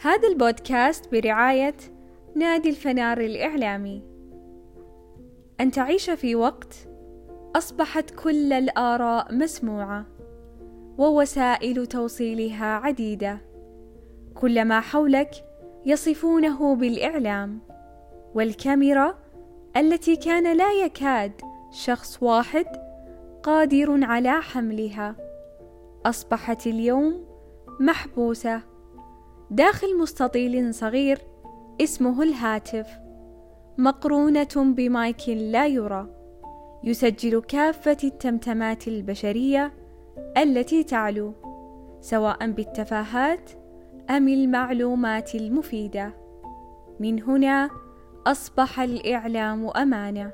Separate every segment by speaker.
Speaker 1: هذا البودكاست برعاية نادي الفنار الإعلامي. أن تعيش في وقت أصبحت كل الآراء مسموعة ووسائل توصيلها عديدة. كل ما حولك يصفونه بالإعلام والكاميرا التي كان لا يكاد شخص واحد قادر على حملها. أصبحت اليوم محبوسة داخل مستطيل صغير اسمه الهاتف. مقرونة بمايك لا يرى. يسجل كافة التمتمات البشرية التي تعلو سواء بالتفاهات أم المعلومات المفيدة. من هنا أصبح الإعلام أمانة.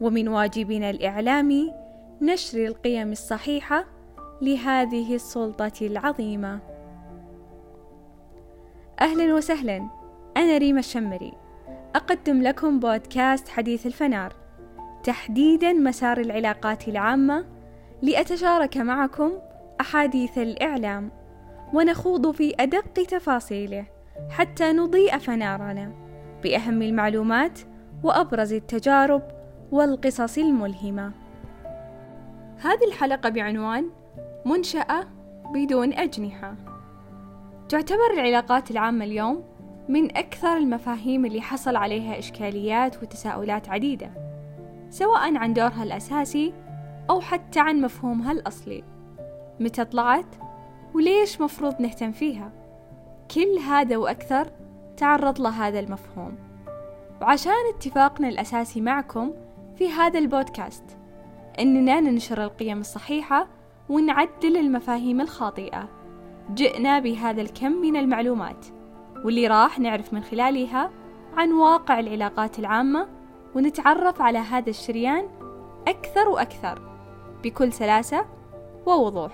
Speaker 1: ومن واجبنا الإعلامي نشر القيم الصحيحة لهذه السلطة العظيمة. أهلا وسهلا أنا ريما الشمري أقدم لكم بودكاست حديث الفنار تحديدا مسار العلاقات العامة لأتشارك معكم أحاديث الإعلام ونخوض في أدق تفاصيله حتى نضيء فنارنا بأهم المعلومات وأبرز التجارب والقصص الملهمة. هذه الحلقة بعنوان منشأة بدون أجنحة. تعتبر العلاقات العامة اليوم من أكثر المفاهيم اللي حصل عليها إشكاليات وتساؤلات عديدة، سواء عن دورها الأساسي أو حتى عن مفهومها الأصلي. متى طلعت؟ وليش مفروض نهتم فيها؟ كل هذا وأكثر تعرض له هذا المفهوم. وعشان اتفاقنا الأساسي معكم في هذا البودكاست إننا ننشر القيم الصحيحة ونعدل المفاهيم الخاطئة جئنا بهذا الكم من المعلومات واللي راح نعرف من خلالها عن واقع العلاقات العامة ونتعرف على هذا الشريان أكثر وأكثر بكل سلاسة ووضوح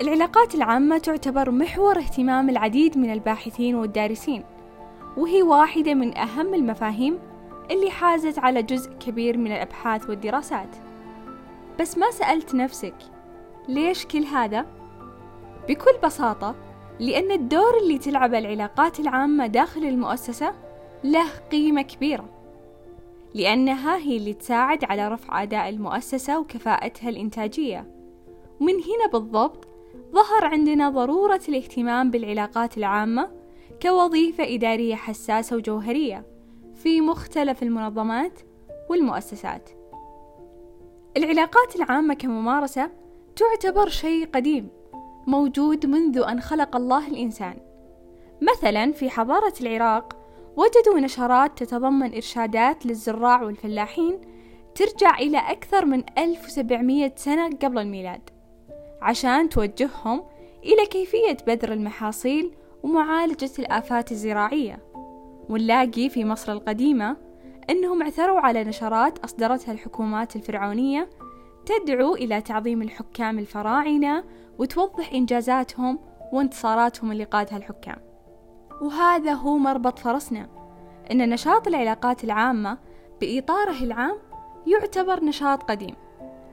Speaker 1: العلاقات العامة تعتبر محور اهتمام العديد من الباحثين والدارسين وهي واحدة من أهم المفاهيم اللي حازت على جزء كبير من الأبحاث والدراسات بس ما سألت نفسك ليش كل هذا؟ بكل بساطة لأن الدور اللي تلعبه العلاقات العامة داخل المؤسسة له قيمة كبيرة لأنها هي اللي تساعد على رفع أداء المؤسسة وكفاءتها الإنتاجية ومن هنا بالضبط ظهر عندنا ضرورة الاهتمام بالعلاقات العامة كوظيفة إدارية حساسة وجوهرية في مختلف المنظمات والمؤسسات. العلاقات العامة كممارسة تعتبر شيء قديم موجود منذ أن خلق الله الإنسان. مثلا في حضارة العراق وجدوا نشرات تتضمن إرشادات للزراع والفلاحين ترجع إلى أكثر من 1700 سنة قبل الميلاد عشان توجههم إلى كيفية بذر المحاصيل ومعالجة الآفات الزراعية ونلاقي في مصر القديمة أنهم اعثروا على نشرات أصدرتها الحكومات الفرعونية تدعو إلى تعظيم الحكام الفراعنة وتوضح إنجازاتهم وانتصاراتهم اللي قادها الحكام. وهذا هو مربط فرسنا أن نشاط العلاقات العامة بإطاره العام يعتبر نشاط قديم.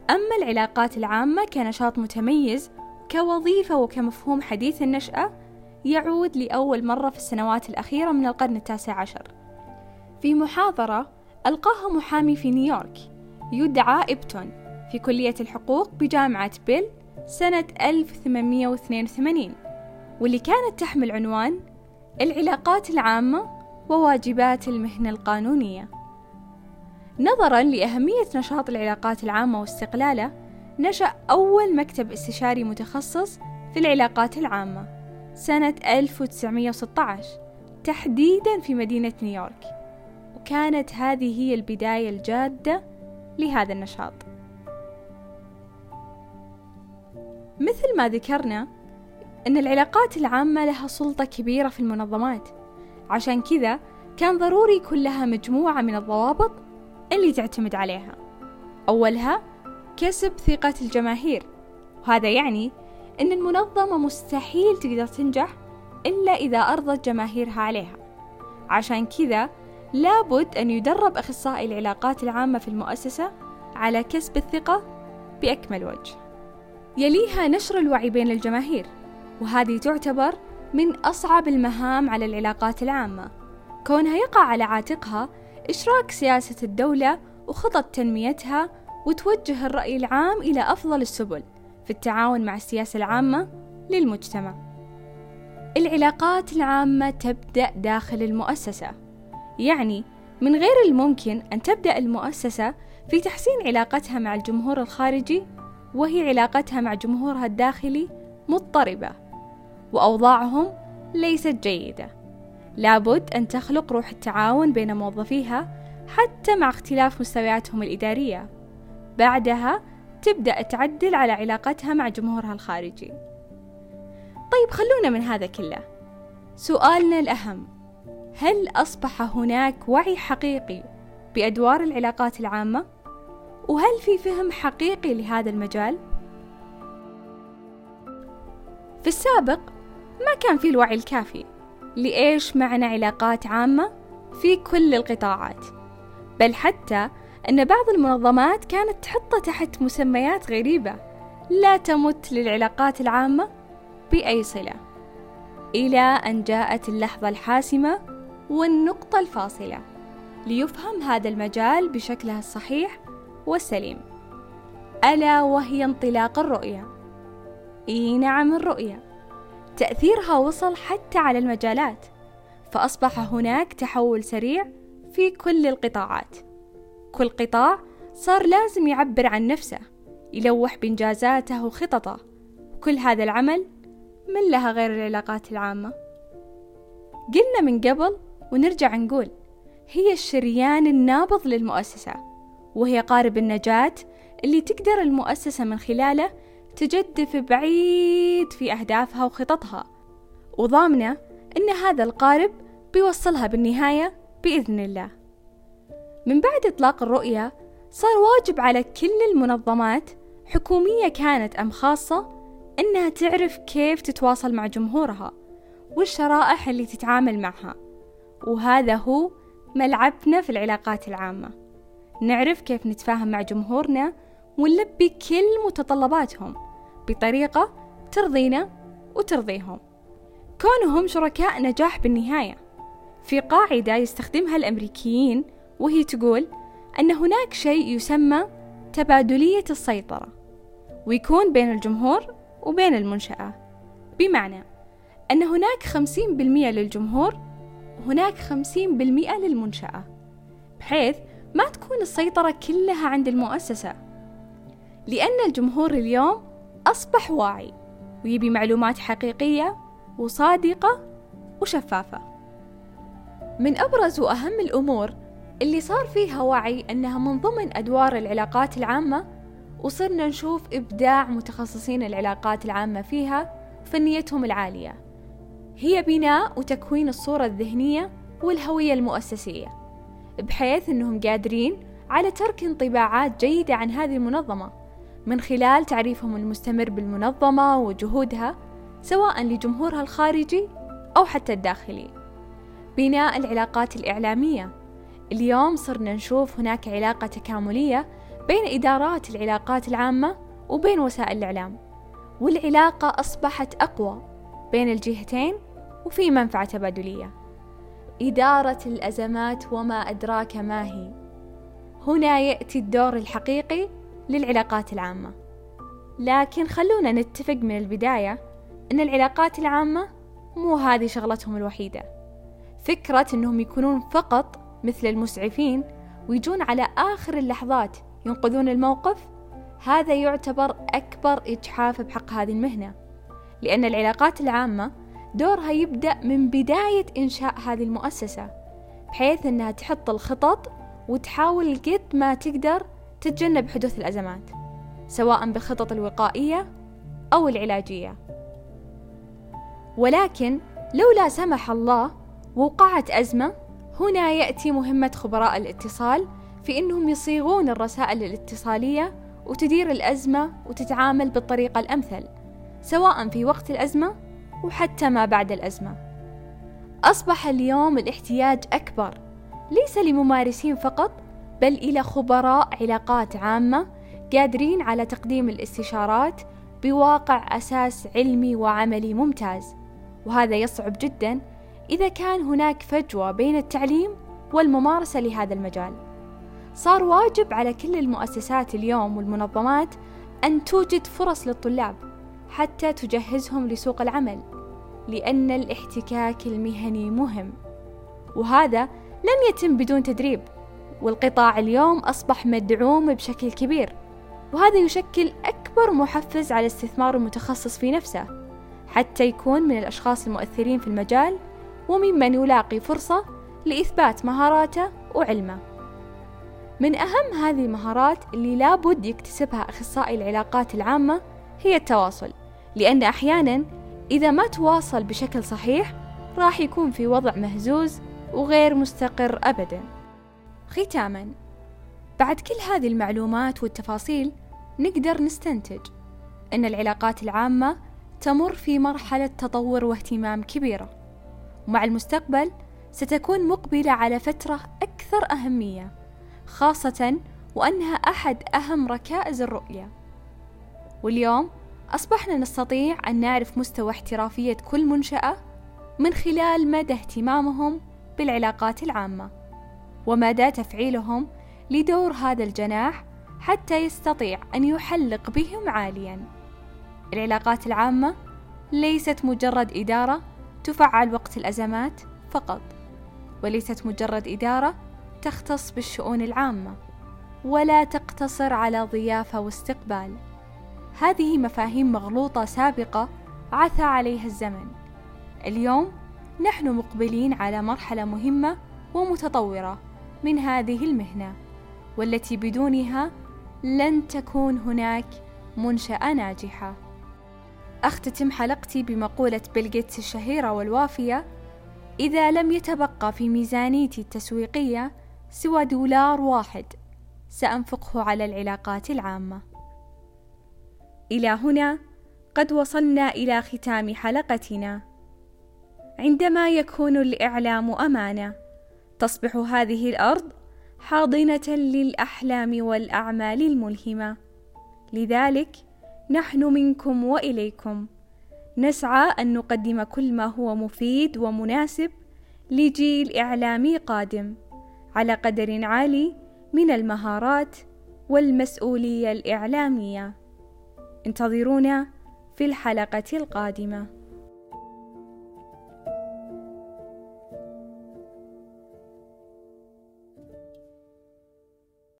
Speaker 1: أما العلاقات العامة كنشاط متميز كوظيفة وكمفهوم حديث النشأة يعود لأول مرة في السنوات الأخيرة من القرن التاسع عشر. في محاضرة ألقاها محامي في نيويورك يدعى إبتون في كلية الحقوق بجامعة بيل سنة 1882 واللي كانت تحمل عنوان العلاقات العامة وواجبات المهنة القانونية. نظرا لأهمية نشاط العلاقات العامة واستقلاله نشأ أول مكتب استشاري متخصص في العلاقات العامة سنة 1916 تحديدا في مدينة نيويورك. وكانت هذه هي البداية الجادة لهذا النشاط. مثل ما ذكرنا أن العلاقات العامة لها سلطة كبيرة في المنظمات. عشان كذا كان ضروري يكون لها مجموعة من الضوابط اللي تعتمد عليها. أولها كسب ثقة الجماهير. وهذا يعني أن المنظمة مستحيل تقدر تنجح إلا إذا أرضت جماهيرها عليها. عشان كذا لابد أن يدرب أخصائي العلاقات العامة في المؤسسة على كسب الثقة بأكمل وجه. يليها نشر الوعي بين الجماهير وهذه تعتبر من أصعب المهام على العلاقات العامة كونها يقع على عاتقها إشراك سياسة الدولة وخطط تنميتها وتوجه الرأي العام إلى أفضل السبل في التعاون مع السياسة العامة للمجتمع. العلاقات العامة تبدأ داخل المؤسسة، يعني من غير الممكن أن تبدأ المؤسسة في تحسين علاقتها مع الجمهور الخارجي وهي علاقتها مع جمهورها الداخلي مضطربة وأوضاعهم ليست جيدة. لابد أن تخلق روح التعاون بين موظفيها حتى مع اختلاف مستوياتهم الإدارية. بعدها تبدأ تعدل على علاقتها مع جمهورها الخارجي. طيب خلونا من هذا كله. سؤالنا الأهم هل أصبح هناك وعي حقيقي بأدوار العلاقات العامة؟ وهل في فهم حقيقي لهذا المجال؟ في السابق ما كان في الوعي الكافي لإيش معنى علاقات عامة في كل القطاعات بل حتى أن بعض المنظمات كانت تحطه تحت مسميات غريبة لا تمت للعلاقات العامة بأي صلة إلى أن جاءت اللحظة الحاسمة والنقطة الفاصلة ليفهم هذا المجال بشكله الصحيح والسليم ألا وهي انطلاق الرؤية إي نعم الرؤية تأثيرها وصل حتى على المجالات فأصبح هناك تحول سريع في كل القطاعات. كل قطاع صار لازم يعبر عن نفسه يلوح بإنجازاته وخططه. وكل هذا العمل من لها غير العلاقات العامة؟ قلنا من قبل ونرجع نقول هي الشريان النابض للمؤسسة. وهي قارب النجاة اللي تقدر المؤسسة من خلاله تجدف بعيد في أهدافها وخططها. وضامنة أن هذا القارب بيوصلها بالنهاية بإذن الله. من بعد إطلاق الرؤية صار واجب على كل المنظمات حكومية كانت أم خاصة أنها تعرف كيف تتواصل مع جمهورها والشرائح اللي تتعامل معها. وهذا هو ملعبنا في العلاقات العامة. نعرف كيف نتفاهم مع جمهورنا ونلبي كل متطلباتهم بطريقة ترضينا وترضيهم. كونهم شركاء نجاح بالنهاية. في قاعدة يستخدمها الأمريكيين وهي تقول أن هناك شيء يسمى تبادلية السيطرة ويكون بين الجمهور وبين المنشأة. بمعنى أن هناك خمسين بالمئة للجمهور وهناك خمسين بالمئة للمنشأة بحيث ما تكون السيطرة كلها عند المؤسسة لأن الجمهور اليوم أصبح واعي ويبي معلومات حقيقية وصادقة وشفافة. من أبرز وأهم الأمور اللي صار فيها وعي أنها من ضمن أدوار العلاقات العامة وصرنا نشوف إبداع متخصصين العلاقات العامة فيها وفنيتهم العالية. هي بناء وتكوين الصورة الذهنية والهوية المؤسسية. بحيث أنهم قادرين على ترك انطباعات جيدة عن هذه المنظمة من خلال تعريفهم المستمر بالمنظمة وجهودها سواء لجمهورها الخارجي أو حتى الداخلي. بناء العلاقات الإعلامية. اليوم صرنا نشوف هناك علاقة تكاملية بين إدارات العلاقات العامة وبين وسائل الإعلام والعلاقة أصبحت أقوى بين الجهتين وفي منفعة تبادلية. إدارة الأزمات وما أدراك ما هي. هنا يأتي الدور الحقيقي للعلاقات العامة. لكن خلونا نتفق من البداية أن العلاقات العامة مو هذه شغلتهم الوحيدة. فكرة أنهم يكونون فقط مثل المسعفين ويجون على آخر اللحظات ينقذون الموقف هذا يعتبر أكبر إجحاف بحق هذه المهنة. لأن العلاقات العامة دورها يبدأ من بداية إنشاء هذه المؤسسة بحيث أنها تحط الخطط وتحاول قد ما تقدر تتجنب حدوث الأزمات سواء بالخطط الوقائية أو العلاجية. ولكن لولا سمح الله وقعت أزمة هنا يأتي مهمة خبراء الاتصال في أنهم يصيغون الرسائل الاتصالية وتدير الأزمة وتتعامل بالطريقة الأمثل سواء في وقت الأزمة وحتى ما بعد الأزمة. أصبح اليوم الاحتياج أكبر ليس لممارسين فقط بل إلى خبراء علاقات عامة قادرين على تقديم الاستشارات بواقع أساس علمي وعملي ممتاز. وهذا يصعب جدا إذا كان هناك فجوة بين التعليم والممارسة لهذا المجال. صار واجب على كل المؤسسات اليوم والمنظمات أن توجد فرص للطلاب حتى تجهزهم لسوق العمل لأن الاحتكاك المهني مهم. وهذا لن يتم بدون تدريب والقطاع اليوم أصبح مدعوم بشكل كبير. وهذا يشكل أكبر محفز على استثمار المتخصص في نفسه حتى يكون من الأشخاص المؤثرين في المجال وممن يلاقي فرصة لإثبات مهاراته وعلمه. من أهم هذه المهارات اللي لابد يكتسبها أخصائي العلاقات العامة هي التواصل. لأن أحيانا إذا ما تواصل بشكل صحيح راح يكون في وضع مهزوز وغير مستقر أبدا. ختاما بعد كل هذه المعلومات والتفاصيل نقدر نستنتج أن العلاقات العامة تمر في مرحلة تطور واهتمام كبيرة. ومع المستقبل ستكون مقبلة على فترة أكثر أهمية خاصة وأنها أحد أهم ركائز الرؤية. واليوم أصبحنا نستطيع أن نعرف مستوى احترافية كل منشأة من خلال مدى اهتمامهم بالعلاقات العامة ومدى تفعيلهم لدور هذا الجناح حتى يستطيع أن يحلق بهم عاليا. العلاقات العامة ليست مجرد إدارة تفعل وقت الأزمات فقط وليست مجرد إدارة تختص بالشؤون العامة ولا تقتصر على ضيافة واستقبال. هذه مفاهيم مغلوطة سابقة عثى عليها الزمن. اليوم نحن مقبلين على مرحلة مهمة ومتطورة من هذه المهنة والتي بدونها لن تكون هناك منشأة ناجحة. أختتم حلقتي بمقولة بيل جيتس الشهيرة والوافية إذا لم يتبقى في ميزانيتي التسويقية سوى دولار واحد سأنفقه على العلاقات العامة. إلى هنا قد وصلنا إلى ختام حلقتنا. عندما يكون الإعلام أمانة تصبح هذه الأرض حاضنة للأحلام والأعمال الملهمة. لذلك نحن منكم وإليكم. نسعى أن نقدم كل ما هو مفيد ومناسب لجيل إعلامي قادم على قدر عالي من المهارات والمسؤولية الإعلامية. انتظرونا في الحلقة القادمة.